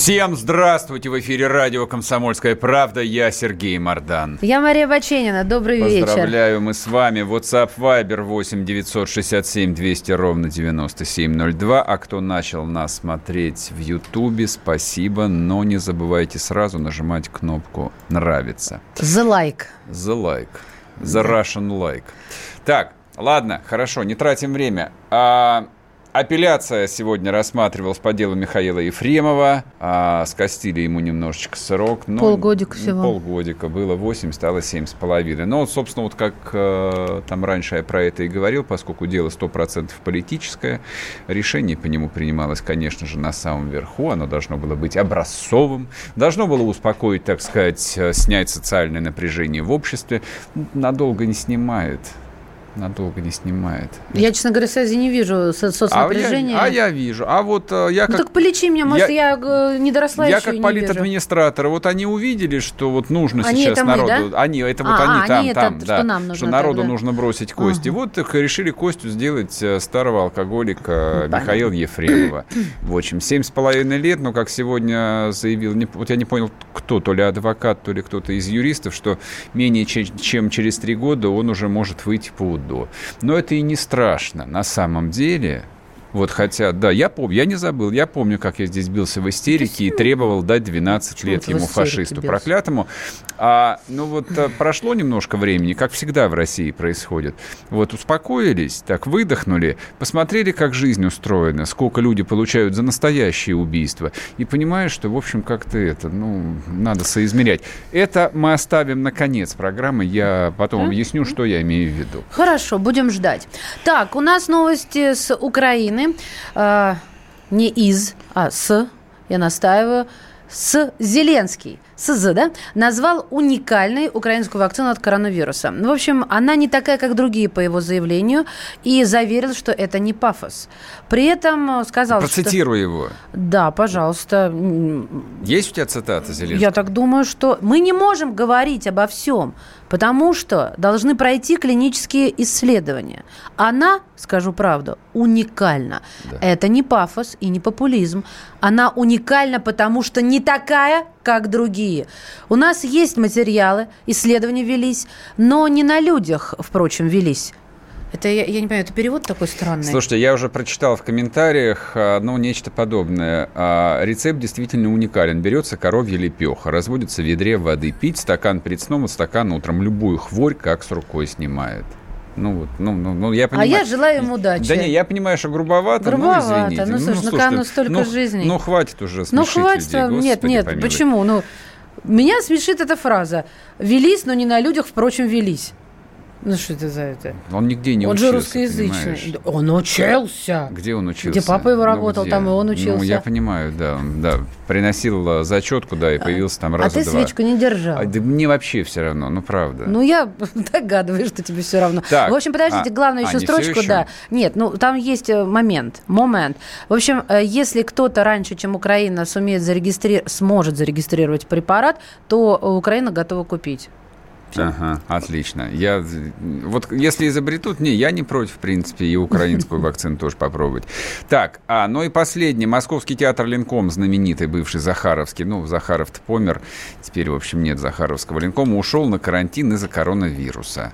Всем здравствуйте! В эфире радио «Комсомольская правда». Я Сергей Мордан. Я Мария Баченина. Добрый вечер. Поздравляю, мы с вами. WhatsApp Viber 8 967 200 ровно 9702. А кто начал нас смотреть в Ютубе, спасибо, но не забывайте сразу нажимать кнопку «Нравится». The like. The like. The Russian like. Так, ладно, хорошо, не тратим время. А, Апелляция сегодня рассматривалась по делу Михаила Ефремова. А, скостили ему немножечко срок. Ну, Полгодика всего. Полгодика. Было 8, стало 7,5. Но, вот, собственно, вот как э, там раньше я про это и говорил, поскольку дело 100% политическое, решение по нему принималось, конечно же, на самом верху. Оно должно было быть образцовым. Должно было успокоить, так сказать, э, снять социальное напряжение в обществе. Надолго не снимает надолго не снимает. Я, честно говоря, связи не вижу со- соцнапряжения. А я, а я вижу. А вот э, я Ну как... так полечи меня, может, я, э, не доросла Я еще как политадминистратор, вот они увидели, что вот нужно Они сейчас это мы, народу, да? они, это вот А, они а, там, они это, там, что да, нам нужно что народу да. нужно бросить кости. Ага. Вот так решили Костю сделать э, старого алкоголика Ну, Михаила Ефремова. В общем, семь с половиной лет, но как сегодня заявил, не- вот я не понял, кто, то ли адвокат, то ли кто-то из юристов, что менее че- чем через три года он уже может выйти по УДО. Но это и не страшно на самом деле. Вот хотя, да, я помню, я не забыл, я помню, как я здесь бился в истерике и требовал дать 12 Почему лет ему фашисту бился? проклятому. А, ну вот а, прошло немножко времени, как всегда в России происходит. Вот успокоились, так выдохнули, посмотрели, как жизнь устроена, сколько люди получают за настоящие убийства, и понимаешь, что, в общем, как-то это, ну, надо соизмерять. Это мы оставим на конец программы, я потом объясню, что я имею в виду. Хорошо, будем ждать. Так, у нас новости с Украины. Э, не из, а с, я настаиваю, с Зеленский, с З, да, назвал уникальной украинскую вакцину от коронавируса. В общем, она не такая, как другие, по его заявлению, и заверил, что это не пафос. При этом э, сказал, что... Процитирую его. Да, пожалуйста. Есть у тебя цитата Зеленского? Я так думаю, что мы не можем говорить обо всем, потому что должны пройти клинические исследования. Она, скажу правду, уникальна. Да. Это не пафос и не популизм. Она уникальна, потому что не такая, как другие. У нас есть материалы, исследования велись, но не на людях, впрочем, велись. Это я, я не понимаю, это перевод такой странный. Слушайте, я уже прочитал в комментариях, а, ну, нечто подобное. А, Рецепт действительно уникален. Берется коровья лепеха, разводится в ведре воды, пить стакан перед сном, вот стакан утром. Любую хворь как с рукой снимает. Ну, вот, ну, ну, ну, я а понимаю. я желаю им удачи. Да не, я понимаю, что грубовато, Грубовато. ну, извините. Ну, слушай, ну, слушайте, ну, столько ну, жизней. Ну, хватит уже Ну, хватит людей. Нет, Господи нет, помилуй. почему? Ну, меня смешит эта фраза. Велись, но не на людях, впрочем, велись. Ну, что это за это? Он нигде не он учился, же русскоязычный. понимаешь? Он учился. Где он учился? Где папа его Ну, работал, где? там и он Ну, учился. я понимаю, да. он, да. Приносил э, зачетку, да, и появился там А раза ты два. свечку не держал. А, да мне вообще все равно, ну правда. Ну, я догадываюсь, что тебе все равно. Так, В общем, подождите, а, главную а, еще всё строчку, еще? да. Нет, ну, там есть э, момент, момент. В общем, э, если кто-то раньше, чем Украина, сумеет зарегистрировать, сможет зарегистрировать препарат, то Украина готова купить. Ага, отлично. Я вот если изобретут, не, я не против, в принципе, и украинскую вакцину тоже попробовать. Так, а, ну и последний. Московский театр Ленком, знаменитый бывший Захаровский, ну, Захаров-то помер, теперь, в общем, нет Захаровского Ленкома, ушел на карантин из-за коронавируса.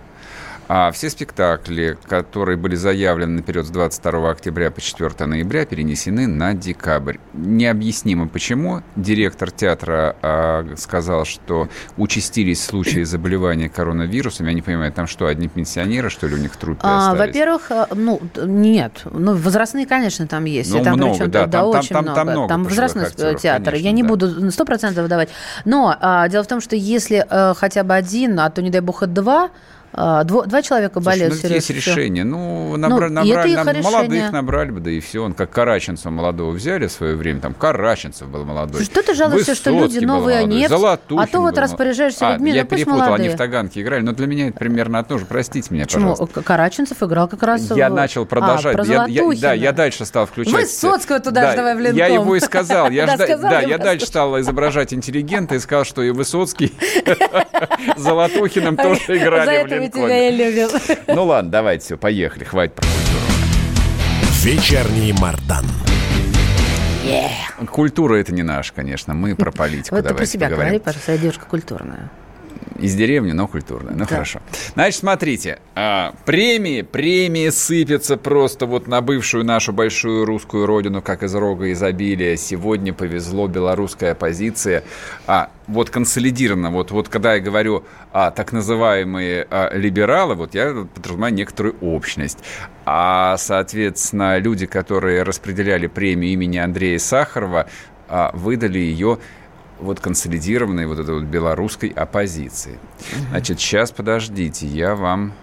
А все спектакли, которые были заявлены наперед с 22 октября по 4 ноября, перенесены на декабрь. Необъяснимо почему. Директор театра а, сказал, что участились случаи заболевания коронавирусом. Я не понимаю, там что, одни пенсионеры, что ли, у них трупы А, во-первых, э, ну, нет. Ну, возрастные, конечно, там есть. Ну, там, много, да, да, там- там- очень там- много. там много пожилых возрастной э, актеров, театр. конечно, Я не да. буду на сто процентов выдавать. Но а, дело в том, что если э, хотя бы один, а то, не дай бог, и два А, дво, два человека болеют. Слушай, ну, есть решение. Ну, набра, ну набрали, нам, решение. молодых набрали бы, да и все. Он как Караченцева молодого взяли в свое время, там Караченцев был молодой. Что ты жалуешься, что люди новые нет? Золотухин а то вот распоряжаешься а, людьми, я ну, перепутал, молодые. они в Таганке играли, но для меня это примерно одно же. Простите меня, Почему? пожалуйста. Караченцев играл как раз... Я в... начал продолжать. А, про я, я, да, я дальше стал включать... Высоцкого туда да, же давай в линком. Я его и сказал. Я да, жда... сказал, да, я дальше стал изображать интеллигента и сказал, что и Высоцкий Золотухиным тоже играли в линкоме. тебя и любим. Ну ладно, давайте, все, поехали, хватит про культуру. Вечерний Мардан. Yeah. Культура это не наша, конечно. Мы про политику. Вот ты про себя говори, пожалуйста, я девушка культурная. Из деревни, но культурная. Ну, да. хорошо. Значит, смотрите. А, премии, премии сыпятся просто вот на бывшую нашу большую русскую родину, как из рога изобилия. Сегодня повезло белорусской оппозиции. А, вот консолидированно, вот, вот когда я говорю а, так называемые а, либералы, вот я подразумеваю некоторую общность. А, соответственно, люди, которые распределяли премию имени Андрея Сахарова, а, выдали ее вот консолидированной вот этой вот белорусской оппозиции. Значит, сейчас подождите, я вам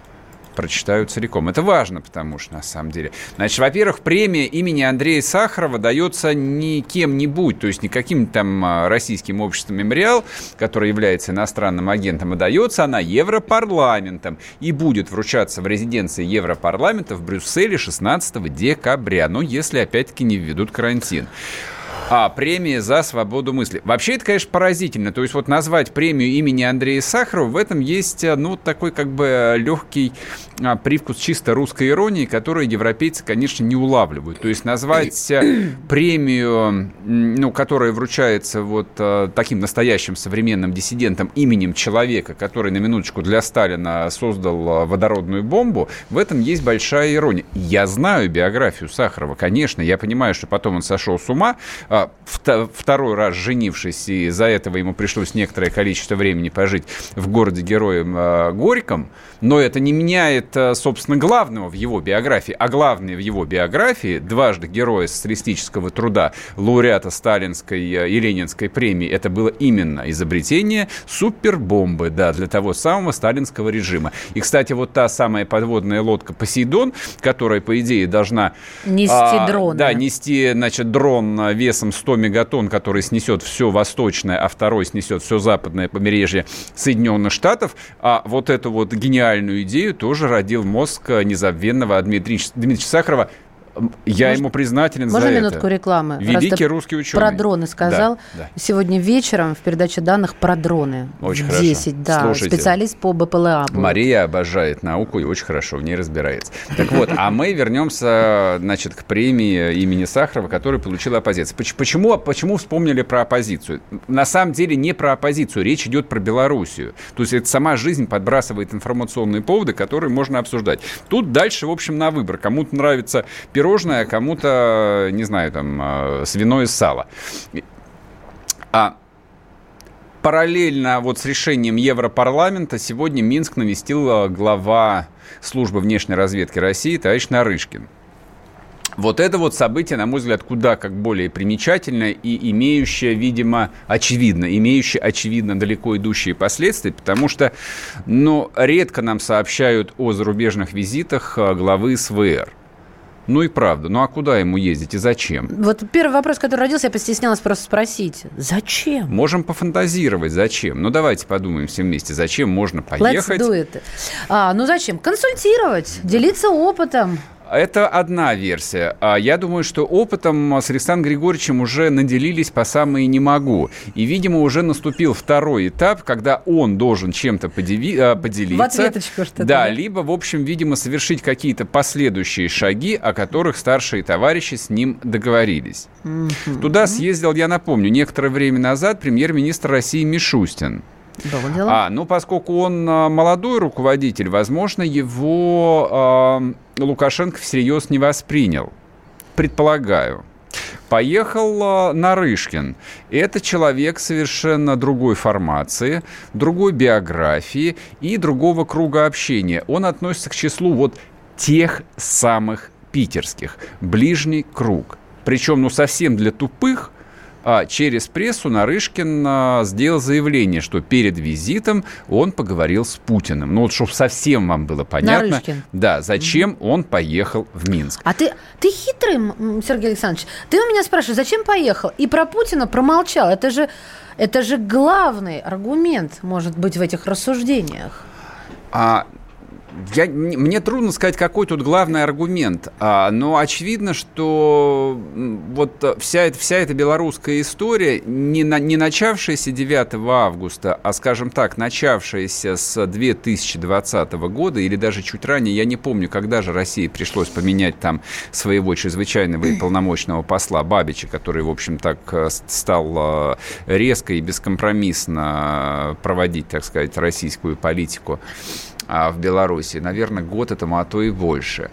прочитаю целиком. Это важно, потому что, на самом деле... Значит, во-первых, премия имени Андрея Сахарова дается не кем-нибудь, то есть не каким-то там а, российским обществом «Мемориал», который является иностранным агентом, а дается она Европарламентом и будет вручаться в резиденции Европарламента в Брюсселе 16 декабря, ну, если, опять-таки, не введут карантин. А, премия за свободу мысли. Вообще, это, конечно, поразительно. То есть вот назвать премию имени Андрея Сахарова, в этом есть, э, ну, такой как бы легкий а, привкус чисто русской иронии, который европейцы, конечно, не улавливают. То есть назвать э, премию, ну, которая вручается вот таким настоящим современным диссидентом именем человека, который на минуточку для Сталина создал водородную бомбу, в этом есть большая ирония. Я знаю биографию Сахарова, конечно, я понимаю, что потом он сошел с ума, второй раз женившись, и из-за этого ему пришлось некоторое количество времени пожить в городе-героем а, Горьком, но это не меняет, а, собственно, главного в его биографии. А главное в его биографии, дважды героя социалистического труда, лауреата Сталинской и Ленинской премии, это было именно изобретение супербомбы, да, для того самого сталинского режима. И, кстати, вот та самая подводная лодка «Посейдон», которая, по идее, должна... Нести а, дрон. Да, нести, значит, дрон весом весом 100 мегатонн, который снесет все восточное, а второй снесет все западное побережье Соединенных Штатов, а вот эту вот гениальную идею тоже родил мозг незабвенного Дмитрия, Дмитрия Сахарова, я Может, ему признателен можно за это. минутку рекламы? Великий русский ученый. Про дроны сказал. Да, да. Сегодня вечером в передаче данных про дроны. Очень в 10, хорошо. да. Слушайте, специалист по БПЛА. Был. Мария обожает науку и очень хорошо в ней разбирается. Так вот, а мы вернемся, значит, к премии имени Сахарова, которую получила оппозиция. Почему, почему вспомнили про оппозицию? На самом деле не про оппозицию, речь идет про Белоруссию. То есть это сама жизнь подбрасывает информационные поводы, которые можно обсуждать. Тут дальше, в общем, на выбор. Кому-то нравится пирожное, кому-то, не знаю, там, э, свиное сало. А параллельно вот с решением Европарламента сегодня Минск навестил глава службы внешней разведки России товарищ Нарышкин. Вот это вот событие, на мой взгляд, куда как более примечательное и имеющее, видимо, очевидно, имеющее, очевидно, далеко идущие последствия, потому что, ну, редко нам сообщают о зарубежных визитах э, главы СВР. Ну и правда. Ну а куда ему ездить и зачем? Вот первый вопрос, который родился, я постеснялась просто спросить. Зачем? Можем пофантазировать, зачем. Ну давайте подумаем все вместе, зачем можно поехать. Let's do it. А, ну зачем? Консультировать, делиться опытом. Это одна версия. А я думаю, что опытом с Александром Григорьевичем уже наделились по самые не могу. И, видимо, уже наступил второй этап, когда он должен чем-то а, поделиться. В ответочку что-то. Да, либо, в общем, видимо, совершить какие-то последующие шаги, о которых старшие товарищи с ним договорились. Mm-hmm. Туда съездил, я напомню, некоторое время назад премьер-министр России Мишустин. А, ну, поскольку он а, молодой руководитель, возможно, его э, Лукашенко всерьез не воспринял. Предполагаю. Поехал э, Нарышкин. Это человек совершенно другой формации, другой биографии и другого круга общения. Он относится к числу вот тех самых питерских. Ближний круг. Причем, ну, совсем для тупых – а через прессу Нарышкин а, сделал заявление, что перед визитом он поговорил с Путиным. Ну вот, чтобы совсем вам было понятно. Нарышкин. Да, зачем mm-hmm. он поехал в Минск. А ты, ты хитрый, Сергей Александрович. Ты у меня спрашиваешь, зачем поехал? И про Путина промолчал. Это же, это же главный аргумент, может быть, в этих рассуждениях. А я, мне трудно сказать, какой тут главный аргумент, а, но очевидно, что вот вся, вся эта белорусская история, не, на, не начавшаяся 9 августа, а, скажем так, начавшаяся с 2020 года или даже чуть ранее, я не помню, когда же России пришлось поменять там своего чрезвычайного и полномочного посла Бабича, который, в общем, так э, стал э, резко и бескомпромиссно проводить, так сказать, российскую политику в Беларуси. Наверное, год этому, а то и больше.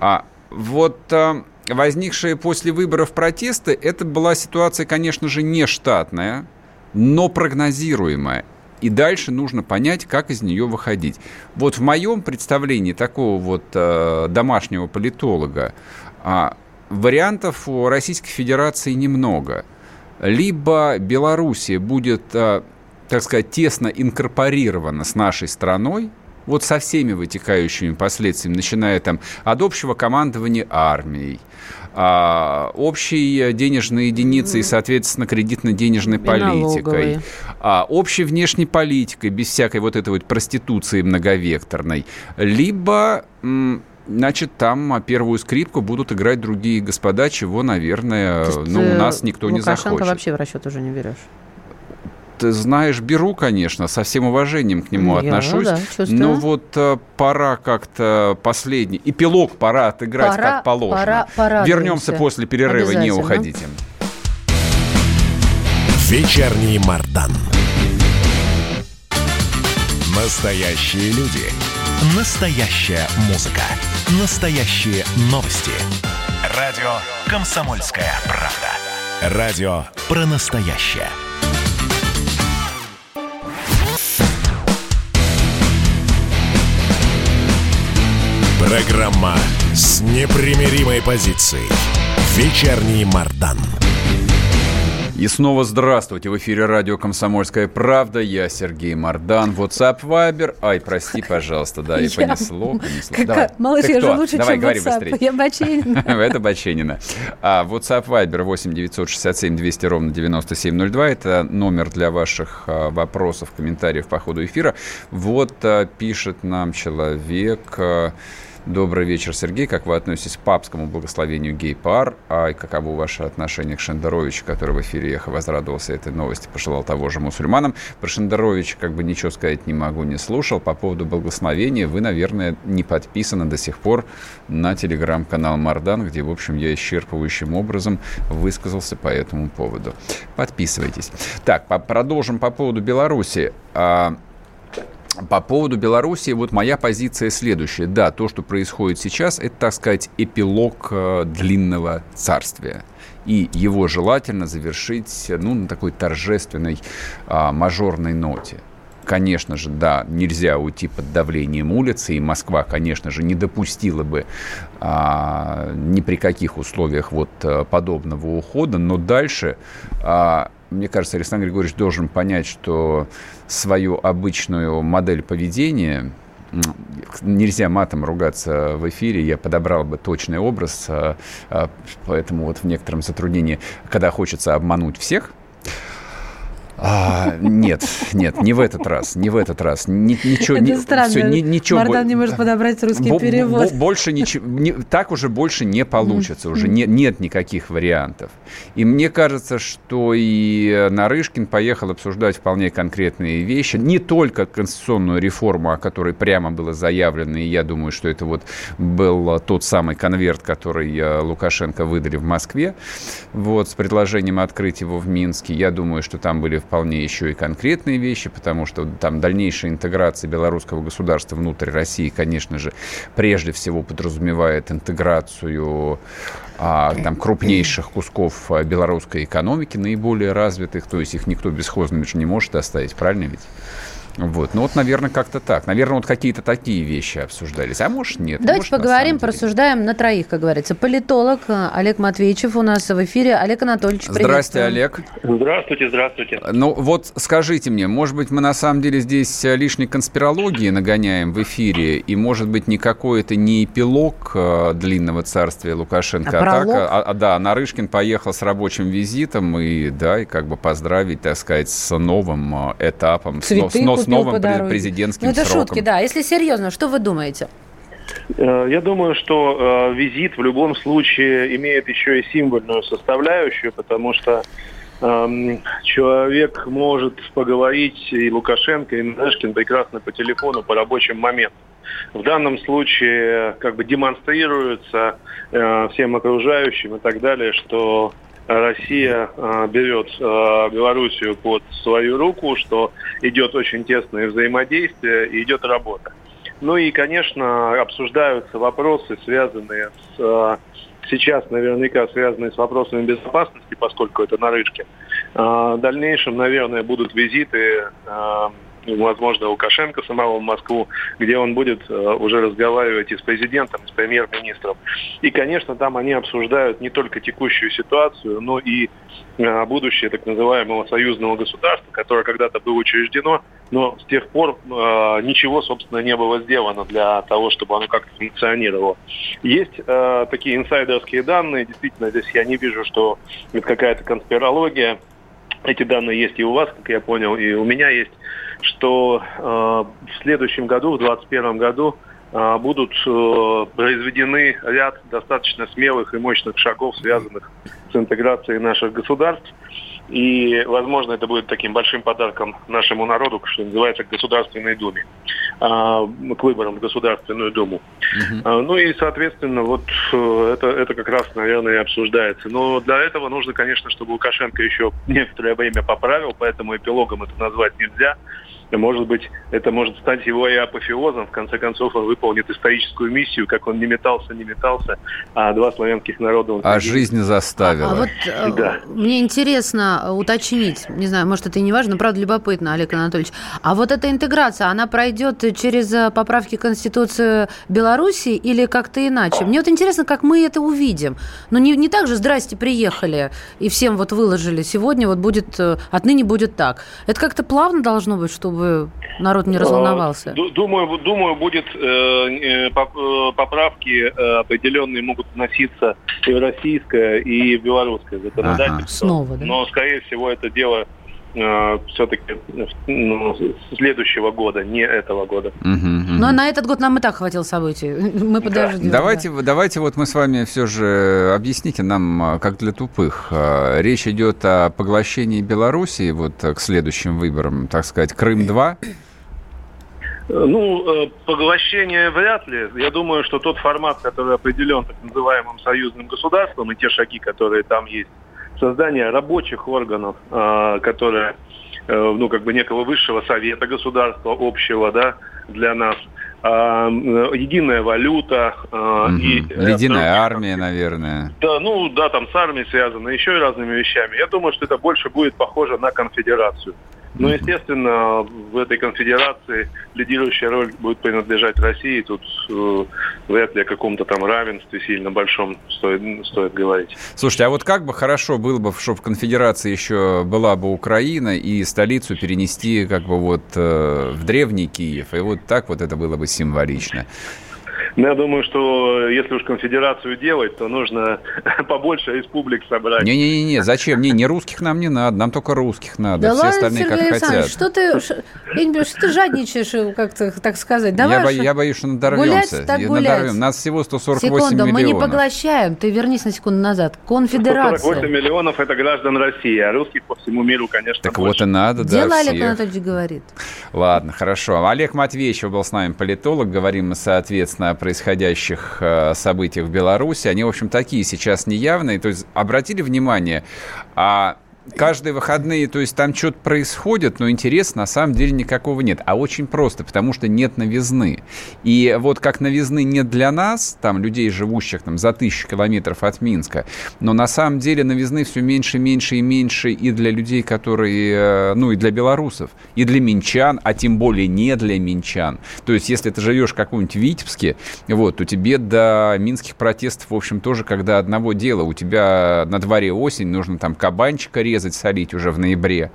А вот а, возникшие после выборов протесты, это была ситуация, конечно же, не штатная, но прогнозируемая. И дальше нужно понять, как из нее выходить. Вот в моем представлении такого вот э, домашнего политолога э, вариантов у Российской Федерации немного. Либо Белоруссия будет, э, так сказать, тесно инкорпорирована с нашей страной, вот со всеми вытекающими последствиями, начиная там от общего командования армией, а, общей денежной единицы и, соответственно, кредитно-денежной политикой, а, общей внешней политикой, без всякой вот этой вот проституции многовекторной, либо Значит, там первую скрипку будут играть другие господа, чего, наверное, ну, у нас никто не захочет. вообще в расчет уже не берешь ты знаешь, беру, конечно, со всем уважением к нему Я, отношусь. Да, но вот э, пора как-то последний эпилог пора отыграть пора, как положено. Пора, Вернемся после перерыва, не уходите. Вечерний Мардан. Настоящие люди. Настоящая музыка. Настоящие новости. Радио «Комсомольская правда». Радио про настоящее. Программа с непримиримой позицией. Вечерний Мардан. И снова здравствуйте. В эфире радио «Комсомольская правда». Я Сергей Мордан. WhatsApp Viber. Ай, прости, пожалуйста. Да, и понесло, понесло. Как, Давай. Малыш, Ты я кто? же лучше, Давай, чем говори WhatsApp. быстрее. Я Баченина. Это Баченина. А, WhatsApp Viber 8 967 200 ровно 9702. Это номер для ваших а, вопросов, комментариев по ходу эфира. Вот а, пишет нам человек... Добрый вечер, Сергей. Как вы относитесь к папскому благословению гей-пар? А каково ваше отношение к Шендеровичу, который в эфире «Эхо» возрадовался этой новости, пожелал того же мусульманам? Про Шендеровича как бы ничего сказать не могу, не слушал. По поводу благословения вы, наверное, не подписаны до сих пор на телеграм-канал Мардан, где, в общем, я исчерпывающим образом высказался по этому поводу. Подписывайтесь. Так, продолжим по поводу Беларуси. По поводу Беларуси, вот моя позиция следующая. Да, то, что происходит сейчас, это, так сказать, эпилог э, длинного царствия. И его желательно завершить ну, на такой торжественной а, мажорной ноте. Конечно же, да, нельзя уйти под давлением улицы, и Москва, конечно же, не допустила бы а, ни при каких условиях вот а, подобного ухода, но дальше а, мне кажется, Александр Григорьевич должен понять, что свою обычную модель поведения нельзя матом ругаться в эфире, я подобрал бы точный образ, а, а, поэтому вот в некотором затруднении, когда хочется обмануть всех – а, нет, нет, не в этот раз, не в этот раз. Ни, ничего, Это ни, странно. Все, ни, ничего, Мардан не может подобрать русский бо, перевод. Бо, больше ничего, не, так уже больше не получится, уже не, нет никаких вариантов. И мне кажется, что и Нарышкин поехал обсуждать вполне конкретные вещи, не только конституционную реформу, о которой прямо было заявлено, и я думаю, что это вот был тот самый конверт, который э, Лукашенко выдали в Москве, вот, с предложением открыть его в Минске. Я думаю, что там были вполне еще и конкретные вещи, потому что там дальнейшая интеграция белорусского государства внутрь России, конечно же, прежде всего подразумевает интеграцию а, там, крупнейших кусков а, белорусской экономики, наиболее развитых, то есть их никто бесхозными же не может оставить, правильно ведь? Вот. Ну вот, наверное, как-то так. Наверное, вот какие-то такие вещи обсуждались. А может, нет. Давайте может, поговорим, порассуждаем на троих, как говорится. Политолог э, Олег Матвеевичев у нас в эфире. Олег Анатольевич, Здравствуйте, Олег. Здравствуйте, здравствуйте. Ну вот скажите мне, может быть, мы на самом деле здесь лишней конспирологии нагоняем в эфире, и может быть никакой это не эпилог э, длинного царствия Лукашенко, а, а так, а, а, да, Нарышкин поехал с рабочим визитом и, да, и как бы поздравить, так сказать, с новым э, этапом, Цветы с, с, с новым президентским ну, это сроком. шутки, да. Если серьезно, что вы думаете? Э, я думаю, что э, визит в любом случае имеет еще и символьную составляющую, потому что э, человек может поговорить и Лукашенко, и Нарышкин прекрасно по телефону по рабочим моментам. В данном случае как бы демонстрируется э, всем окружающим и так далее, что Россия э, берет э, Белоруссию под свою руку, что идет очень тесное взаимодействие и идет работа. Ну и, конечно, обсуждаются вопросы, связанные с э, сейчас наверняка связанные с вопросами безопасности, поскольку это Нарышкин. Э, в дальнейшем, наверное, будут визиты возможно, Лукашенко самого в Москву, где он будет э, уже разговаривать и с президентом, и с премьер-министром. И, конечно, там они обсуждают не только текущую ситуацию, но и э, будущее так называемого союзного государства, которое когда-то было учреждено, но с тех пор э, ничего, собственно, не было сделано для того, чтобы оно как-то функционировало. Есть такие инсайдерские данные, действительно, здесь я не вижу, что это какая-то конспирология. Эти данные есть и у вас, как я понял, и у меня есть что э, в следующем году, в 2021 году, э, будут э, произведены ряд достаточно смелых и мощных шагов, связанных с интеграцией наших государств. И, возможно, это будет таким большим подарком нашему народу, что называется, к Государственной Думе, а, к выборам в Государственную Думу. Uh-huh. Ну и, соответственно, вот это, это как раз, наверное, и обсуждается. Но для этого нужно, конечно, чтобы Лукашенко еще некоторое время поправил, поэтому эпилогом это назвать нельзя. Может быть, это может стать его и апофеозом. В конце концов, он выполнит историческую миссию, как он не метался, не метался, а два славянских народа... Он а жизнь заставила. А, вот э, да. мне интересно уточнить, не знаю, может, это и не важно, но правда любопытно, Олег Анатольевич. А вот эта интеграция, она пройдет через э, поправки Конституции Беларуси или как-то иначе? Мне вот интересно, как мы это увидим. Ну, не, не так же, здрасте, приехали, и всем вот выложили. Сегодня вот будет, э, отныне будет так. Это как-то плавно должно быть, чтобы чтобы народ не разволновался? Думаю, думаю будет э, э, э, поправки определенные могут вноситься и в российское, и в белорусское законодательство. Ага. Снова, да? Но, скорее всего, это дело э, все-таки ну, следующего года, не этого года. Угу, угу. Но на этот год нам и так хватило событий. Мы подождем. Да. Давайте, да. давайте вот мы с вами все же объясните нам, как для тупых. А, речь идет о поглощении Белоруссии вот к следующим выборам, так сказать, Крым-2. Ну, э, поглощение вряд ли. Я думаю, что тот формат, который определен так называемым союзным государством, и те шаги, которые там есть, создание рабочих органов, а, которые, э, ну, как бы некого высшего совета государства общего, да, для нас, а, единая валюта. Угу. И, Единая армия, наверное. Да, ну да, там с армией связано, еще и разными вещами. Я думаю, что это больше будет похоже на конфедерацию. Ну, естественно, в этой конфедерации лидирующая роль будет принадлежать России. Тут э, вряд ли о каком-то там равенстве сильно большом стоит, стоит говорить. Слушайте, а вот как бы хорошо было бы, чтобы в конфедерации еще была бы Украина и столицу перенести как бы вот э, в древний Киев. И вот так вот это было бы символично. Ну, я думаю, что если уж конфедерацию делать, то нужно побольше республик собрать. Не-не-не, зачем? Не, не русских нам не надо, нам только русских надо. Да Все ладно, остальные Сергей как хотят. Что ты, ш... я не понимаю, что ты жадничаешь, э, как-то так сказать? Давай я, бо... я боюсь, что надорвемся. Гулять, так гулять. Надорвем. Нас всего 148 Секунду, миллионов. мы не поглощаем. Ты вернись на секунду назад. Конфедерация. 148 миллионов – это граждан России, а русских по всему миру, конечно, Так больше. вот и надо, да, Дело всех. Олег Анатольевич говорит. Ладно, хорошо. Олег Матвеевич был с нами политолог. Говорим мы, соответственно, о происходящих э, событиях в Беларуси. Они, в общем, такие сейчас неявные. То есть обратили внимание, а каждые выходные, то есть там что-то происходит, но интереса на самом деле никакого нет. А очень просто, потому что нет новизны. И вот как новизны нет для нас, там, людей, живущих там за тысячу километров от Минска, но на самом деле новизны все меньше, меньше и меньше и для людей, которые, э, ну, и для белорусов, и для минчан, а тем более не для минчан. То есть, если ты живешь в каком-нибудь Витебске, вот, то тебе до минских протестов, в общем, тоже когда одного дела. У тебя на дворе осень, нужно там кабанчика резать, солить уже в ноябре.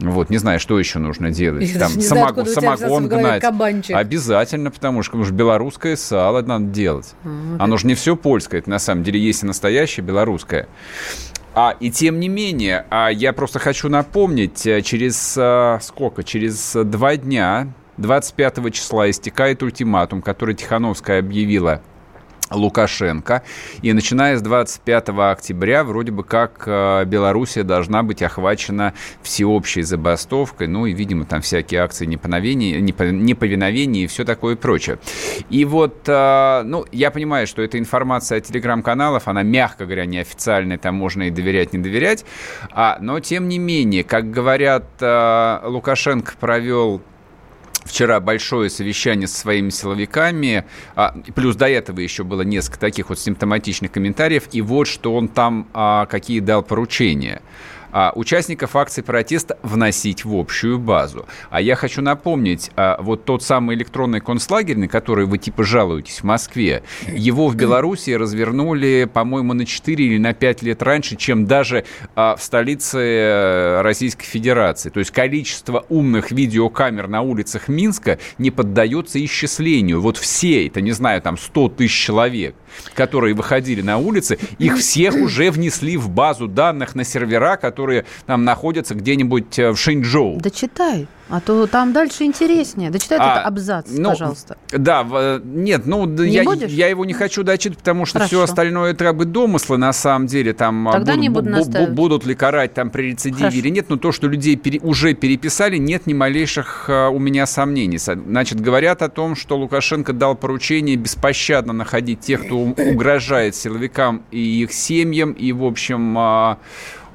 Вот, не знаю, что еще нужно делать. Я Там не знаю, самогон, гнать. кабанчик. Обязательно, потому что, потому что белорусское сало надо делать. А, Оно же не все польское, это на самом деле есть и настоящее белорусское. А, и тем не менее, а, я просто хочу напомнить, э, через а, сколько? Через э, два дня, 25 числа, истекает ультиматум, который Тихановская объявила Лукашенко. И начиная с 25 октября вроде бы как э, Белоруссия должна быть охвачена всеобщей забастовкой, ну и, видимо, там всякие акции неповиновения, непо- неповиновения и все такое прочее. И вот, э, ну, я понимаю, что эта информация от телеграм-каналов, она, мягко говоря, неофициальная, там можно и доверять, не доверять, а, но, тем не менее, как говорят, э, Лукашенко провел вчера большое совещание со своими силовиками, а, плюс до этого еще было несколько таких вот симптоматичных комментариев, и вот что он там а, какие дал поручения. А, участников акции протеста вносить в общую базу. А я хочу напомнить, а, вот тот самый электронный концлагерь, на который вы типа жалуетесь в Москве, его в Беларуси развернули, по-моему, на 4 или на 5 лет раньше, чем даже а, в столице э, Российской Федерации. То есть количество умных видеокамер на улицах Минска не поддается исчислению. Вот все, это, не знаю, там 100 тысяч человек, которые выходили на улицы, их всех уже внесли в базу данных на сервера, которые там находятся где-нибудь э, в Шэньчжоу. Да читай, а то там дальше интереснее. Да читай А, этот абзац, ну, пожалуйста. Да, э, нет, ну Не я, будешь? я его не хочу дочитать, потому что все Хорошо. остальное это бы домыслы на самом деле. Там а, Тогда не буду бу- бу- будут ли карать там при рецидиве Хорошо. или нет, но то, что людей пере- уже переписали, нет ни малейших а, у меня сомнений. Со- Значит, говорят о том, что Лукашенко дал поручение беспощадно находить тех, кто угрожает силовикам и их семьям, и, в общем... а,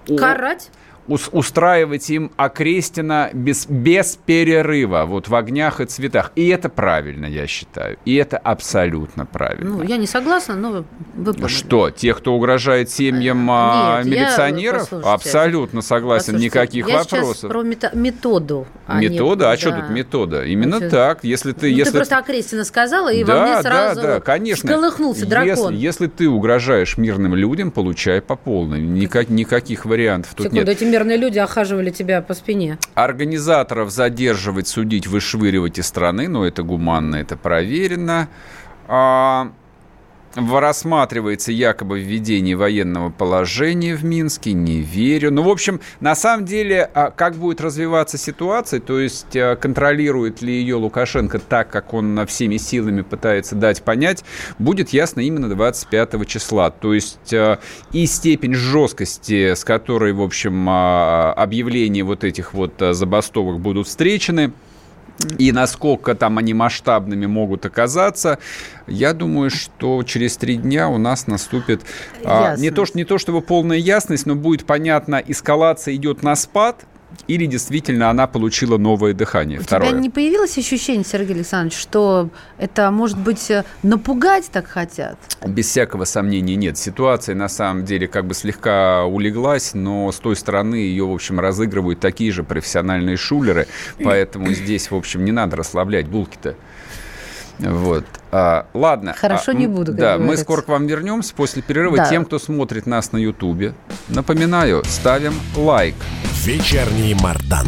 у- Карать? Ус- устраивать им окрестина без, без перерыва, вот в огнях и цветах. И это правильно, я считаю. И это абсолютно правильно. Ну, я не согласна, но вы поняли. Что, тех, кто угрожает семьям а, Нет, я- милиционеров? послушайте, Абсолютно согласен, Послушайте, никаких я вопросов. про мета- методу. а не- Метода? А что да. тут метода? Именно Ну, так. Если ты, Ну, если ты просто окрестина сказала, и во да, мне сразу да, да, конечно. всколыхнулся Если- дракон. Если, ты угрожаешь мирным людям, получай по полной. Никак, никаких вариантов тут Секунду, нет. эти мирные люди охаживали тебя по спине. Организаторов задерживать, судить, вышвыривать из страны, но это гуманно, это проверено. А, рассматривается якобы введение военного положения в Минске, не верю. Ну, в общем, на самом деле, а, как будет развиваться ситуация, то есть а, контролирует ли ее Лукашенко так, как он всеми силами пытается дать понять, будет ясно именно 25 числа. То есть а, и степень жесткости, с которой, в общем, объявления вот этих вот забастовок будут встречены, и насколько там они масштабными могут оказаться, я думаю, что через три дня у нас наступит а, не, то, не то чтобы полная ясность, но будет понятно, эскалация идет на спад, или действительно она получила новое дыхание. У Второе. тебя не появилось ощущение, Сергей Александрович, что это, может быть, э, напугать так хотят? Без всякого сомнения нет. Ситуация на самом деле как бы слегка улеглась, но с той стороны ее, в общем, разыгрывают такие же профессиональные шулеры, поэтому здесь, в общем, не надо расслаблять булки-то. Вот. А, ладно. Хорошо, А, не буду, Да, мы говорится. скоро к вам вернемся после перерыва. Да. Тем, кто смотрит нас на Ютубе, напоминаю, ставим лайк. Вечерний Мардан.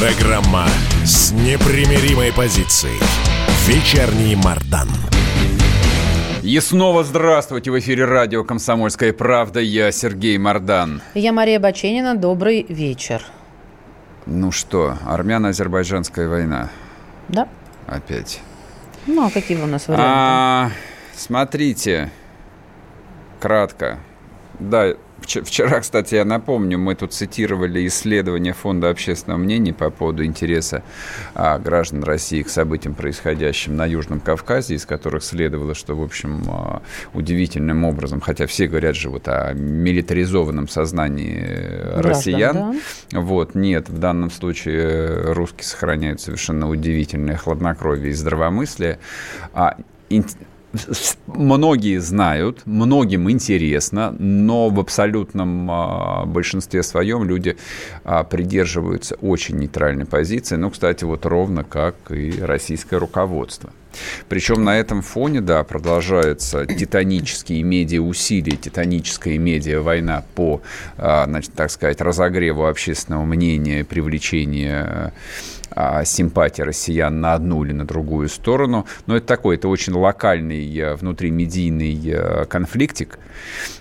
Программа с непримиримой позицией. Вечерний Мардан. И снова здравствуйте в эфире радио «Комсомольская правда». Я Сергей Мордан. Я Мария Баченина. Добрый вечер. Ну что, армяно-азербайджанская война. Да? Опять. Ну, а какие у нас варианты? А, смотрите, кратко. Да, Вчера, кстати, я напомню, мы тут цитировали исследование Фонда общественного мнения по поводу интереса а, граждан России к событиям, происходящим на Южном Кавказе, из которых следовало, что, в общем, а, удивительным образом, хотя все говорят же вот о милитаризованном сознании Граждан, россиян, да? вот, нет, в данном случае русские сохраняют совершенно удивительное хладнокровие и здравомыслие. А, многие знают, многим интересно, но в абсолютном а, большинстве своем люди а, придерживаются очень нейтральной позиции. Ну, кстати, вот ровно как и российское руководство. Причем на этом фоне, да, продолжаются титанические медиа-усилия, титаническая медиа-война по, а, значит, так сказать, разогреву общественного мнения, привлечению а, симпатии россиян на одну или на другую сторону. Но это такой, это очень локальный э, внутримедийный э, конфликтик.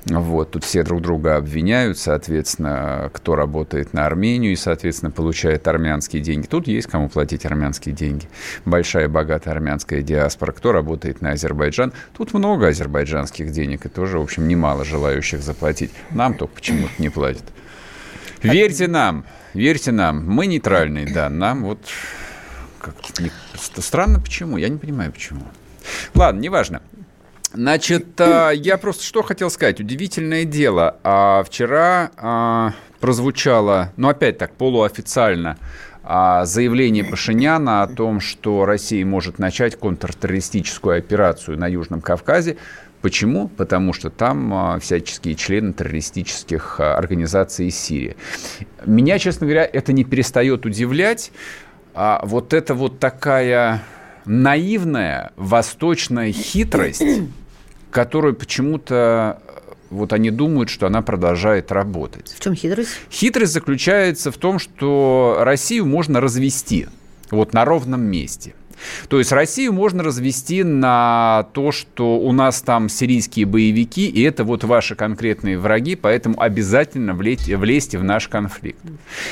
Вот, тут все друг друга обвиняют, соответственно, кто работает на Армению и, соответственно, получает армянские деньги. Тут есть кому платить армянские деньги. Большая, богатая армянская диаспора. Кто работает на Азербайджан? Тут много азербайджанских денег и тоже, в общем, немало желающих заплатить. Нам только почему-то не платят. Верьте нам, верьте нам. Мы нейтральные, да. Нам вот не, странно почему. Я не понимаю почему. Ладно, неважно. Значит, а, я просто что хотел сказать. Удивительное дело. А вчера а, прозвучало, ну опять так, полуофициально, заявление Пашиняна о том, что Россия может начать контртеррористическую операцию на Южном Кавказе Почему? Потому что там а, всяческие члены террористических а, организаций из Сирии. Меня, честно говоря, это не перестает удивлять. А вот это вот такая наивная восточная хитрость, которую почему-то вот они думают, что она продолжает работать. В чем хитрость? Хитрость заключается в том, что Россию можно развести вот на ровном месте. То есть Россию можно развести на то, что у нас там сирийские боевики, и это вот ваши конкретные враги, поэтому обязательно влезьте, влезьте в наш конфликт.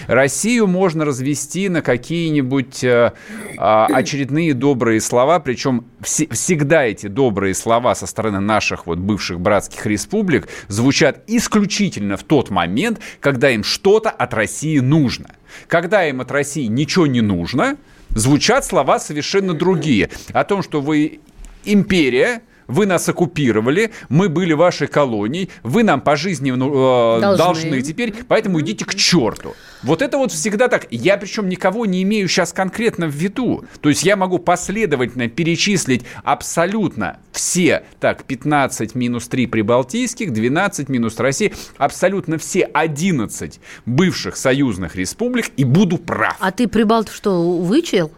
Россию можно развести на какие-нибудь э, а, очередные добрые слова, причем вс- всегда эти добрые слова со стороны наших вот бывших братских республик звучат исключительно в тот момент, когда им что-то от России нужно. Когда им от России ничего не нужно – звучат слова совершенно другие. О том, что вы империя, вы нас оккупировали, мы были вашей колонией, вы нам по жизни э, должны. должны теперь, поэтому идите к черту. Вот это вот всегда так. Я причем никого не имею сейчас конкретно в виду. То есть я могу последовательно перечислить абсолютно все, так, 15 минус 3 прибалтийских, 12 минус России, абсолютно все 11 бывших союзных республик и буду прав. А ты прибалт что, вычел?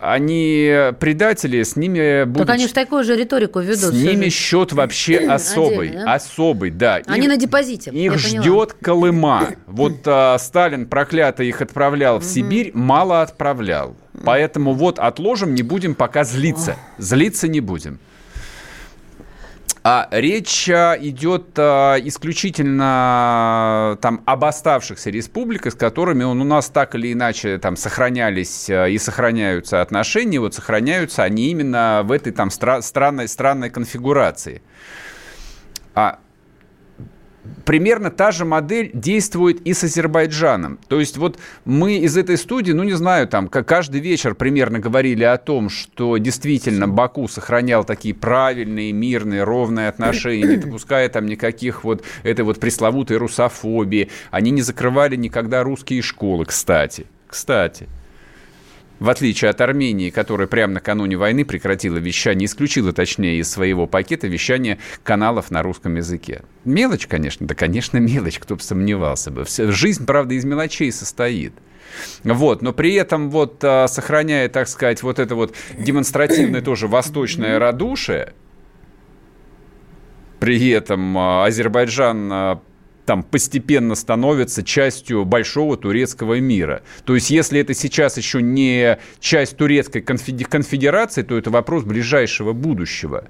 Они предатели, с ними будет... Так они же такую же риторику ведут. С ними счет вообще особый. да? Особый, да. Они их, на депозите. Их ждет Колыма. Вот а, Сталин проклятый их отправлял в Сибирь, мало отправлял. Поэтому вот отложим, не будем пока злиться. Злиться не будем. А речь а, идет а, исключительно там об оставшихся республиках, с которыми он, у нас так или иначе там сохранялись а, и сохраняются отношения. Вот сохраняются они именно в этой там стра- странной, странной конфигурации. А примерно та же модель действует и с Азербайджаном. То есть вот мы из этой студии, ну не знаю, там как каждый вечер примерно говорили о том, что действительно Баку сохранял такие правильные, мирные, ровные отношения, не допуская там никаких вот этой вот пресловутой русофобии. Они не закрывали никогда русские школы, кстати. Кстати в отличие от Армении, которая прямо накануне войны прекратила вещание, исключила, точнее, из своего пакета вещание каналов на русском языке. Мелочь, конечно, да, конечно, мелочь, кто бы сомневался бы. Жизнь, правда, из мелочей состоит. Вот, но при этом вот а, сохраняя, так сказать, вот это вот демонстративное тоже восточное радушие, при этом а, Азербайджан а, там постепенно становится частью большого турецкого мира. То есть, если это сейчас еще не часть турецкой конфедерации, то это вопрос ближайшего будущего.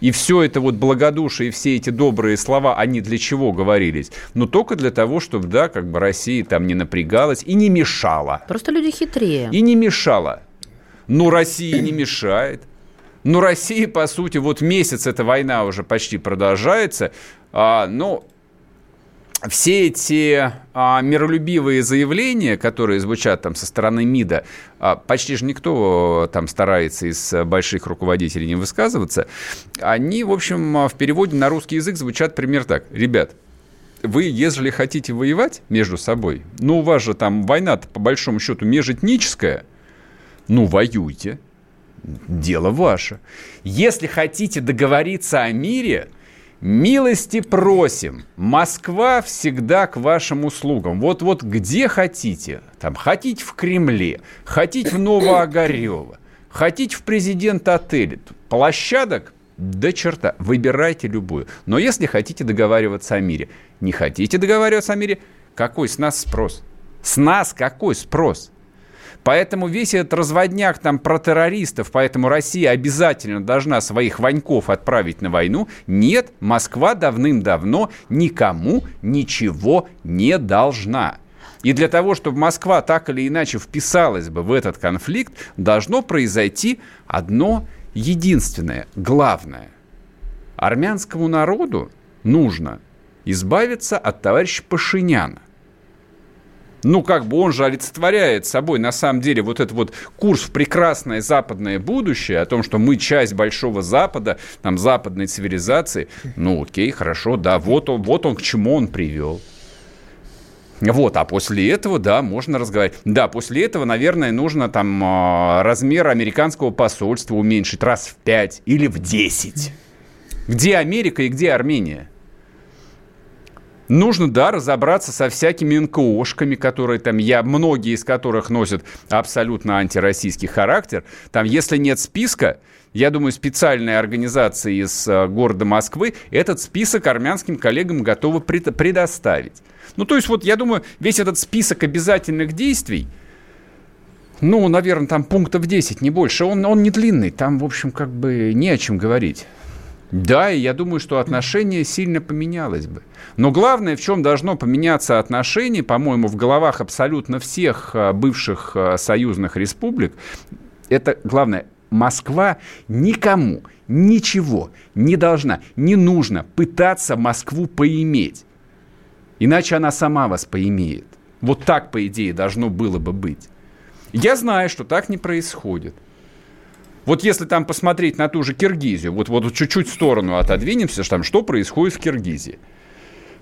И все это вот благодушие, и все эти добрые слова, они для чего говорились? Ну, только для того, чтобы, да, как бы Россия там не напрягалась и не мешала. Просто люди хитрее. И не мешала. Ну, Россия не мешает. Ну, Россия, по сути, вот месяц эта война уже почти продолжается. А, ну, все эти а, миролюбивые заявления, которые звучат там со стороны МИДа, а, почти же никто там старается из больших руководителей не высказываться, они, в общем, в переводе на русский язык звучат примерно так. Ребят, вы, если хотите воевать между собой, ну, у вас же там война по большому счету межэтническая, ну, воюйте. Дело ваше. Если хотите договориться о мире – Милости просим. Москва всегда к вашим услугам. Вот-вот где хотите. Там хотите в Кремле, хотите в Новоогарево, хотите в президент отеля. Площадок до черта. Выбирайте любую. Но если хотите договариваться о мире, не хотите договариваться о мире, какой с нас спрос? С нас какой спрос? Поэтому весь этот разводняк там про террористов, поэтому Россия обязательно должна своих ваньков отправить на войну. Нет, Москва давным-давно никому ничего не должна. И для того, чтобы Москва так или иначе вписалась бы в этот конфликт, должно произойти одно единственное, главное. Армянскому народу нужно избавиться от товарища Пашиняна ну, как бы он же олицетворяет собой, на самом деле, вот этот вот курс в прекрасное западное будущее, о том, что мы часть Большого Запада, там, западной цивилизации. Ну, окей, хорошо, да, вот он, вот он к чему он привел. Вот, а после этого, да, можно разговаривать. Да, после этого, наверное, нужно там а, размер американского посольства уменьшить раз в 5 или в 10. Где Америка и где Армения? Нужно, да, разобраться со всякими НКОшками, которые там, я, многие из которых носят абсолютно антироссийский характер. Там, если нет списка, я думаю, специальные организации из э, города Москвы этот список армянским коллегам готовы предоставить. Ну, то есть, вот, я думаю, весь этот список обязательных действий, ну, наверное, там пунктов 10, не больше, он, он не длинный, там, в общем, как бы не о чем говорить. Да, и я думаю, что отношение сильно поменялось бы. Но главное, в чем должно поменяться отношение, по-моему, в головах абсолютно всех а, бывших а, союзных республик, это главное, Москва никому ничего не должна, не нужно пытаться Москву поиметь. Иначе она сама вас поимеет. Вот так, по идее, должно было бы быть. Я знаю, что так не происходит. Вот если там посмотреть на ту же Киргизию, вот, вот чуть-чуть в сторону отодвинемся, там, что происходит в Киргизии.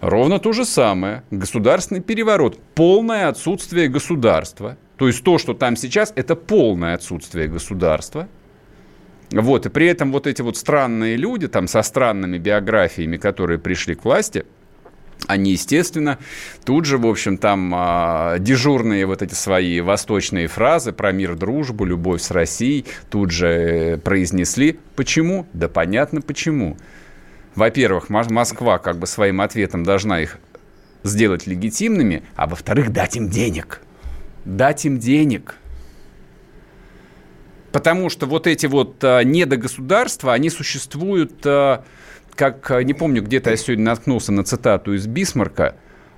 Ровно то же самое. Государственный переворот. Полное отсутствие государства. То есть то, что там сейчас, это полное отсутствие государства. Вот, и при этом вот эти вот странные люди, там, со странными биографиями, которые пришли к власти – они, естественно, тут же, в общем, там а, дежурные вот эти свои восточные фразы про мир, дружбу, любовь с Россией тут же произнесли. Почему? Да понятно почему. Во-первых, Москва как бы своим ответом должна их сделать легитимными, а во-вторых, дать им денег. Дать им денег. Потому что вот эти вот а, недогосударства, они существуют... А, как, э, не помню, где-то я сегодня наткнулся на цитату из Бисмарка,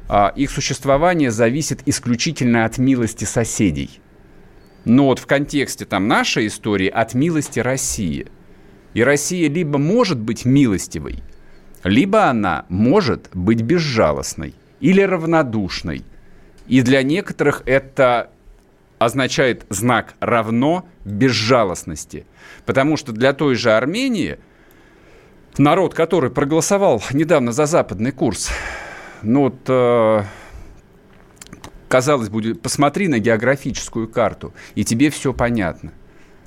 а, их существование зависит исключительно от милости соседей. Но вот в контексте там нашей истории от милости России. И Россия либо может быть милостивой, либо она может быть безжалостной или равнодушной. И для некоторых это означает знак равно безжалостности. Потому что для той же Армении – народ, который проголосовал недавно за западный курс, ну вот, э, казалось бы, посмотри на географическую карту, и тебе все понятно.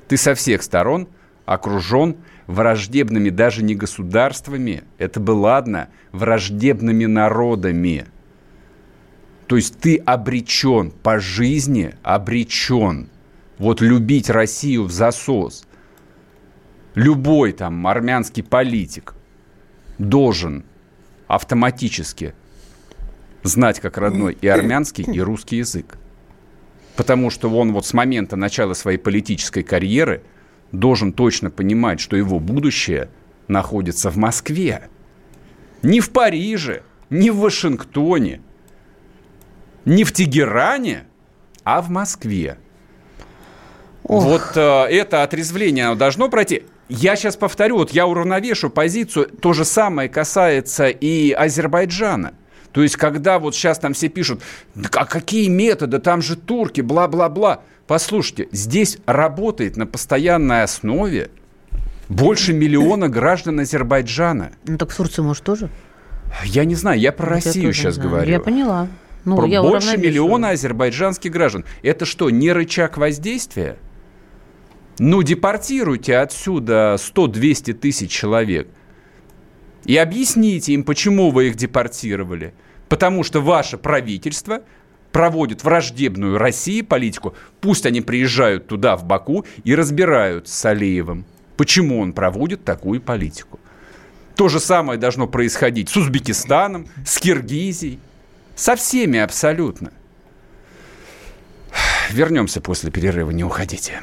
Ты со всех сторон окружен враждебными даже не государствами, это бы ладно, враждебными народами. То есть ты обречен по жизни, обречен вот любить Россию в засос любой там армянский политик должен автоматически знать как родной и армянский, и русский язык. Потому что он вот с момента начала своей политической карьеры должен точно понимать, что его будущее находится в Москве. Не в Париже, не в Вашингтоне, не в Тегеране, а в Москве. Ох. Вот э, это отрезвление оно должно пройти. Я сейчас повторю, вот я уравновешу позицию. То же самое касается и Азербайджана. То есть, когда вот сейчас там все пишут, «Да а какие методы, там же турки, бла-бла-бла. Послушайте, здесь работает на постоянной основе больше миллиона граждан Азербайджана. Ну так в Турцию, может, тоже? Я не знаю, я про я Россию сейчас говорю. Я поняла. Ну, Про я больше миллиона азербайджанских граждан. Это что, не рычаг воздействия? Ну, депортируйте отсюда 100-200 тысяч человек. И объясните им, почему вы их депортировали. Потому что ваше правительство проводит враждебную России политику. Пусть они приезжают туда, в Баку, и разбирают с Алиевым, почему он проводит такую политику. То же самое должно происходить с Узбекистаном, с Киргизией, со всеми абсолютно. Вернемся после перерыва, не уходите.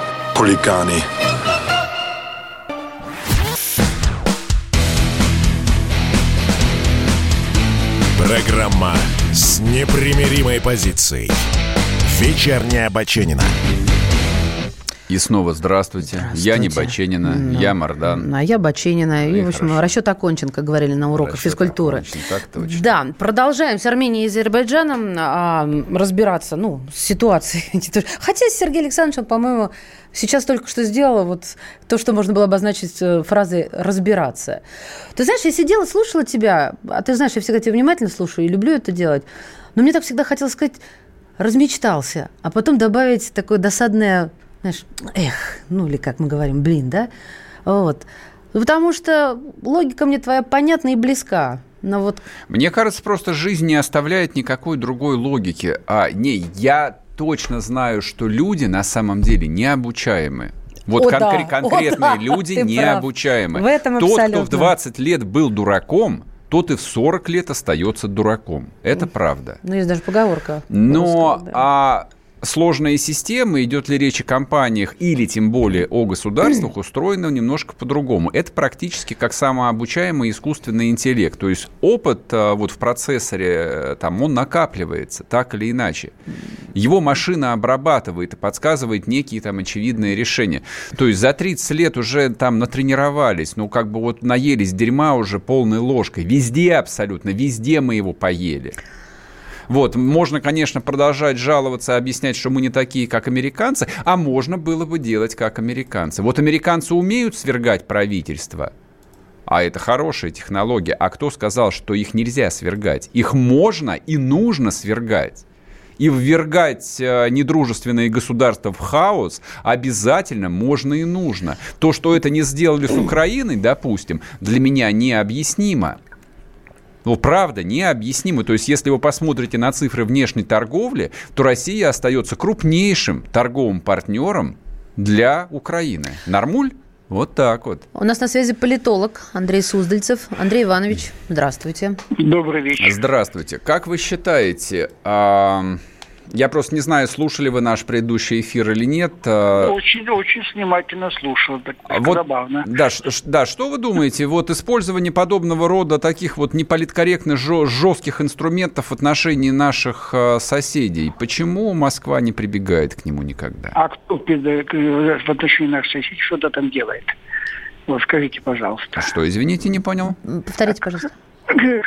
Хулиганы. Программа с непримиримой позицией. Вечерняя Баченина. И снова здравствуйте. Я не Баченина, Ну, я Мардан. А я Баченина. Ну и, и в общем, хорошо. расчет окончен, как говорили на уроках Расчет физкультуры. окончен, так точно. Да, продолжаем с Арменией и Азербайджаном а, разбираться, ну, с ситуацией. Хотя Сергей Александрович, он, по-моему, сейчас только что сделал вот то, что можно было обозначить э, фразой «разбираться». Ты знаешь, я сидела, слушала тебя, а ты знаешь, я всегда тебя внимательно слушаю и люблю это делать, но мне так всегда хотелось сказать «размечтался», а потом добавить такое досадное, знаешь, «эх», ну или как мы говорим, «блин», да? Вот. Потому что логика мне твоя понятна и близка. Но вот Мне кажется, просто жизнь не оставляет никакой другой логики. А, не, я точно знаю, что люди на самом деле необучаемы. Вот О, конкре- да, конкретные о, да, люди ты необучаемы. прав. В этом Тот, кто в абсолютно. 20 лет был дураком, тот и в 40 лет остается дураком. Это правда. Ну, есть даже поговорка. Но русская, да. а сложные системы, идет ли речь о компаниях или тем более о государствах, устроены немножко по-другому. Это практически как самообучаемый искусственный интеллект. То есть опыт а, вот в процессоре, э, там, он накапливается так или иначе. Его машина обрабатывает и подсказывает некие там очевидные решения. То есть за 30 лет уже там натренировались, ну как бы вот наелись дерьма уже полной ложкой. Везде абсолютно, везде мы его поели. Вот, можно, конечно, продолжать жаловаться, объяснять, что мы не такие, как американцы, а можно было бы делать, как американцы. Вот американцы умеют свергать правительство, а это хорошая технология. А кто сказал, что их нельзя свергать? Их можно и нужно свергать. И ввергать э, недружественные государства в хаос обязательно можно и нужно. То, что это не сделали с Украиной, допустим, для меня необъяснимо. Ну, правда, необъяснимо. То есть, если вы посмотрите на цифры внешней торговли, то Россия остается крупнейшим торговым партнером для Украины. Нормуль? Вот так вот. У нас на связи политолог Андрей Суздальцев. Андрей Иванович, здравствуйте. Добрый вечер. Здравствуйте. Как вы считаете, а, я просто не знаю, слушали вы наш предыдущий эфир или нет. а, Очень, очень внимательно слушал. Так, а вот, забавно. Да, ш- да, что вы думаете, вот использование подобного рода таких вот неполиткорректных жестких инструментов в отношении наших э, соседей, почему Москва не прибегает к нему никогда? А кто перед- в отношении наших соседей что-то там делает? Вот скажите, пожалуйста. Что, извините, не понял? Повторите, пожалуйста.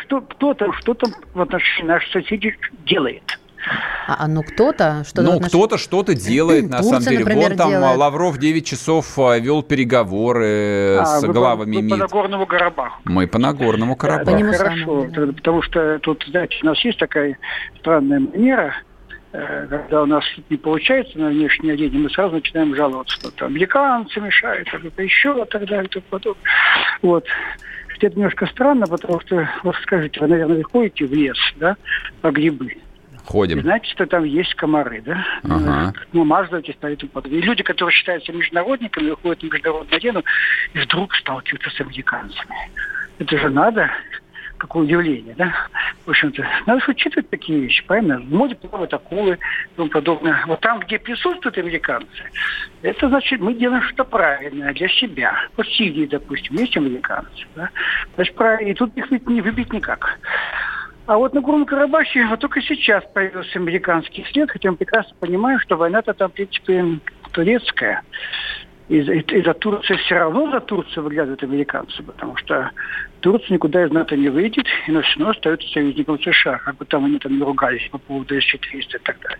что кто-то что-то в отношении наших соседей делает. А, а ну кто-то что-то... Ну, отнош... кто-то что-то делает, на Турция, самом деле. например, Вон там делает. Лавров 9 часов а, вел переговоры А, с вы по- главами вы по МИД. Нагорному Карабаху. Мы по Нагорному По Карабаху. нему Хорошо, да. потому что тут, знаете, у нас есть такая странная манера, э, когда у нас не получается на внешней арене, мы сразу начинаем жаловаться, что там американцы мешают, а что-то еще, и так далее, и тому подобное. Вот. Это немножко странно, потому что, вот скажите, вы, наверное, ходите в лес, да, по грибы. И Ходим. знаете, что там есть комары, да? Ага. Ну, мазаетесь по этому подобное. И люди, которые считаются международниками, выходят на международную арену и вдруг сталкиваются с американцами. Это же надо, какое удивление, да? В общем-то, надо же учитывать такие вещи, правильно? В моде плавают акулы и тому подобное. Вот там, где присутствуют американцы, это значит, мы делаем что-то правильное для себя. Вот в Сирии, допустим, есть американцы, да? Значит, правильно. И тут их ведь не выбить никак. А вот на Горном Карабахе вот только сейчас появился американский след, хотя мы прекрасно понимаем, что война-то там, в принципе, турецкая. И за, и за Турции все равно за Турцию выглядывают американцы, потому что Турция никуда из НАТО не выйдет, и но все равно остается союзником США, как бы там они там не ругались по поводу С-400 и так далее.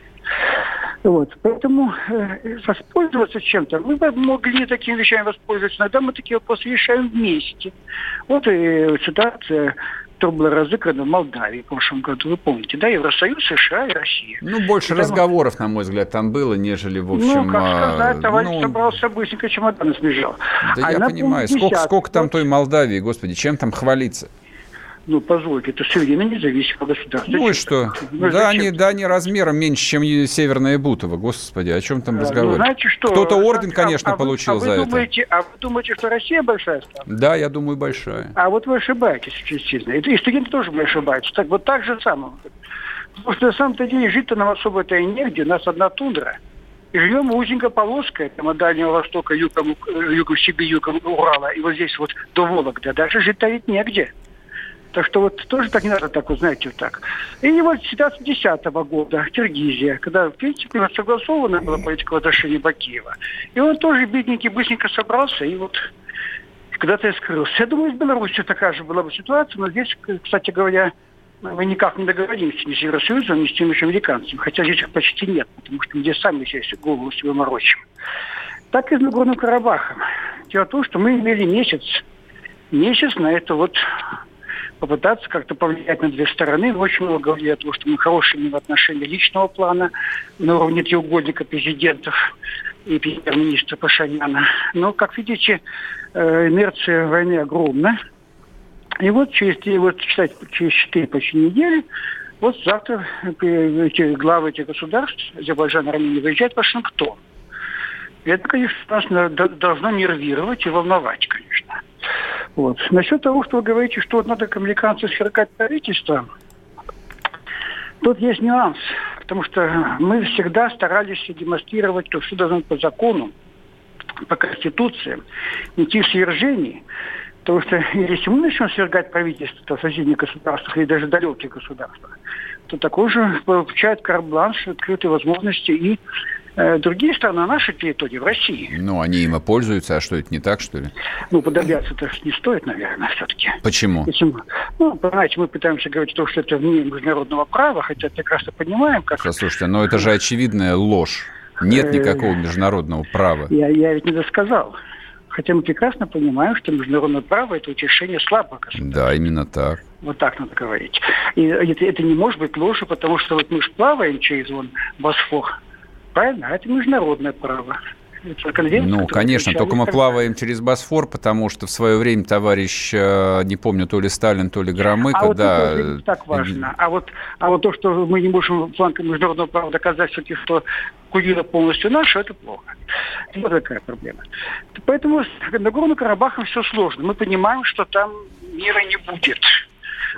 Вот. Поэтому э, воспользоваться чем-то, мы могли такими вещами воспользоваться. Иногда мы такие вопросы решаем вместе. Вот и ситуация, которая была разыграна в Молдавии в прошлом году, вы помните, да, Евросоюз, США и Россия. Ну, больше Когда мы- разговоров, на мой взгляд, там было, нежели, в общем... ну, как а, сказать, товарищ ну, собрался быстренько чемоданы сбежал. Да А я понимаю. Сколько, 10, сколько там той Молдавии, господи, чем там хвалиться? Ну, позвольте, это суверенно независимое государство. Ну и что? Ну, Да, они, да, они размером меньше, чем и Северное Бутово. Господи, о чем там А, разговор? ну, знаете что? Кто-то орден, А- конечно, а вы- получил а вы за это. думаете, А вы думаете, что Россия большая страна? Да, я думаю, большая. А вот вы ошибаетесь очень сильно. И, студенты тоже ошибаются. Так вот так же самое. Потому что на самом-то деле жить-то нам особо-то и негде. У нас одна тундра. И живем узенько полоской, там от Дальнего Востока, югом, э, югом Сибири, югом Урала, и вот здесь вот до Вологды. Дальше жить-то ведь негде. Так что вот тоже так не надо так, вот знаете, вот так. И вот ситуация 2010 года, Киргизия, когда, в принципе, согласована была политика в отношении Бакиева. И он тоже, бедненький, быстренько собрался, и вот куда-то и скрылся. Я думаю, с Беларусью такая же была бы ситуация, но здесь, кстати говоря, мы никак не договоримся ни с Евросоюзом, ни с теми же американцами. Хотя здесь их почти нет, потому что мы здесь сами здесь голову себе морочим. Так и с Нагорным Карабахом. Дело в том, что мы имели месяц, месяц на это вот попытаться как-то повлиять на две стороны. Мы очень много говорили о том, что мы хорошие в отношении личного плана на уровне треугольника президентов и премьер-министра Пашиняна. Но, как видите, э, инерция войны огромна. И вот через, вот, кстати, через 4 почти недели, вот завтра э, эти главы этих государств, Азербайджан, Армения, выезжают в Вашингтон. И это, конечно, нас на- до- должно нервировать и волновать, конечно. Вот. Насчет того, что вы говорите, что вот надо к американцам свергать правительство, тут есть нюанс. Потому что мы всегда старались демонстрировать, что все должно быть по закону, по Конституции, идти в свержении. Потому что если мы начнем свергать правительство в соседних государствах или даже далеких государствах, то такой же получает карт-бланш, открытые возможности и другие страны на нашей территории, в России. Ну, они им и пользуются, а что, это не так, что ли? Ну, подобляться-то не стоит, наверное, все-таки. Почему? Если мы- ну, понимаете, мы пытаемся говорить о том, что это вне международного права, хотя прекрасно понимаем, как... Слушайте, но это же очевидная ложь. Нет Э, никакого международного права. Я, я ведь не досказал. Хотя мы прекрасно понимаем, что международное право – это утешение слабого государства. Да, именно так. Вот так надо говорить. И это, это не может быть ложью, потому что вот мы же плаваем через вон Босфор, правильно? А это международное право. Ну, конечно, только мы плаваем через Босфор, потому что в свое время товарищ, э, не помню, то ли Сталин, то ли Громыко, А вот да. это не так важно. А вот, а вот то, что мы не можем флангом международного права доказать все-таки, что Курила полностью наша, это плохо. Вот такая проблема. Поэтому с Нагорным Карабахом все сложно. Мы понимаем, что там мира не будет.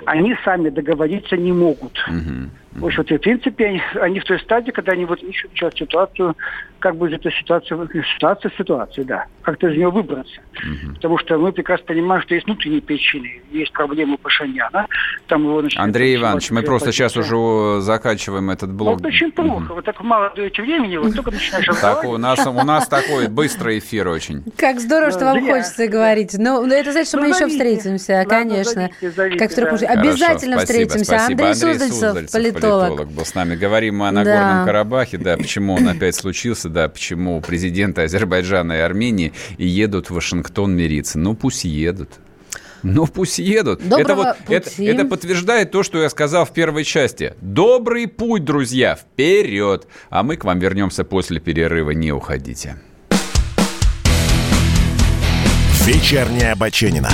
Они сами договориться не могут. Мгм. В общем, в принципе, они, они в той стадии, когда они вот ищут сейчас ситуацию, как бы из этой ситуации, ситуация ситуации, да, как-то из нее выбраться. Угу. Потому что мы прекрасно понимаем, что есть внутренние причины, есть проблемы Пашиняна, там его. Андрей Иванович, мы просто сейчас уже заканчиваем этот блок. Ну, очень плохо, угу. вот так мало даете времени, вот только начинаешь Так, у нас, у нас такой быстрый эфир очень. Как здорово, что вам хочется говорить. Ну, это значит, что мы еще встретимся, конечно. Как вдруг Обязательно встретимся. Андрей Суздальцев, политолог. был с нами. Говорим мы о Нагорном Карабахе, да, почему он опять случился, да, почему президенты Азербайджана и Армении едут в Вашингтон мириться. Ну, пусть едут. Ну, пусть едут. это, вот, это, это подтверждает то, что я сказал в первой части. Добрый путь, друзья, вперед. А мы к вам вернемся после перерыва. Не уходите. Вечерняя Баченина.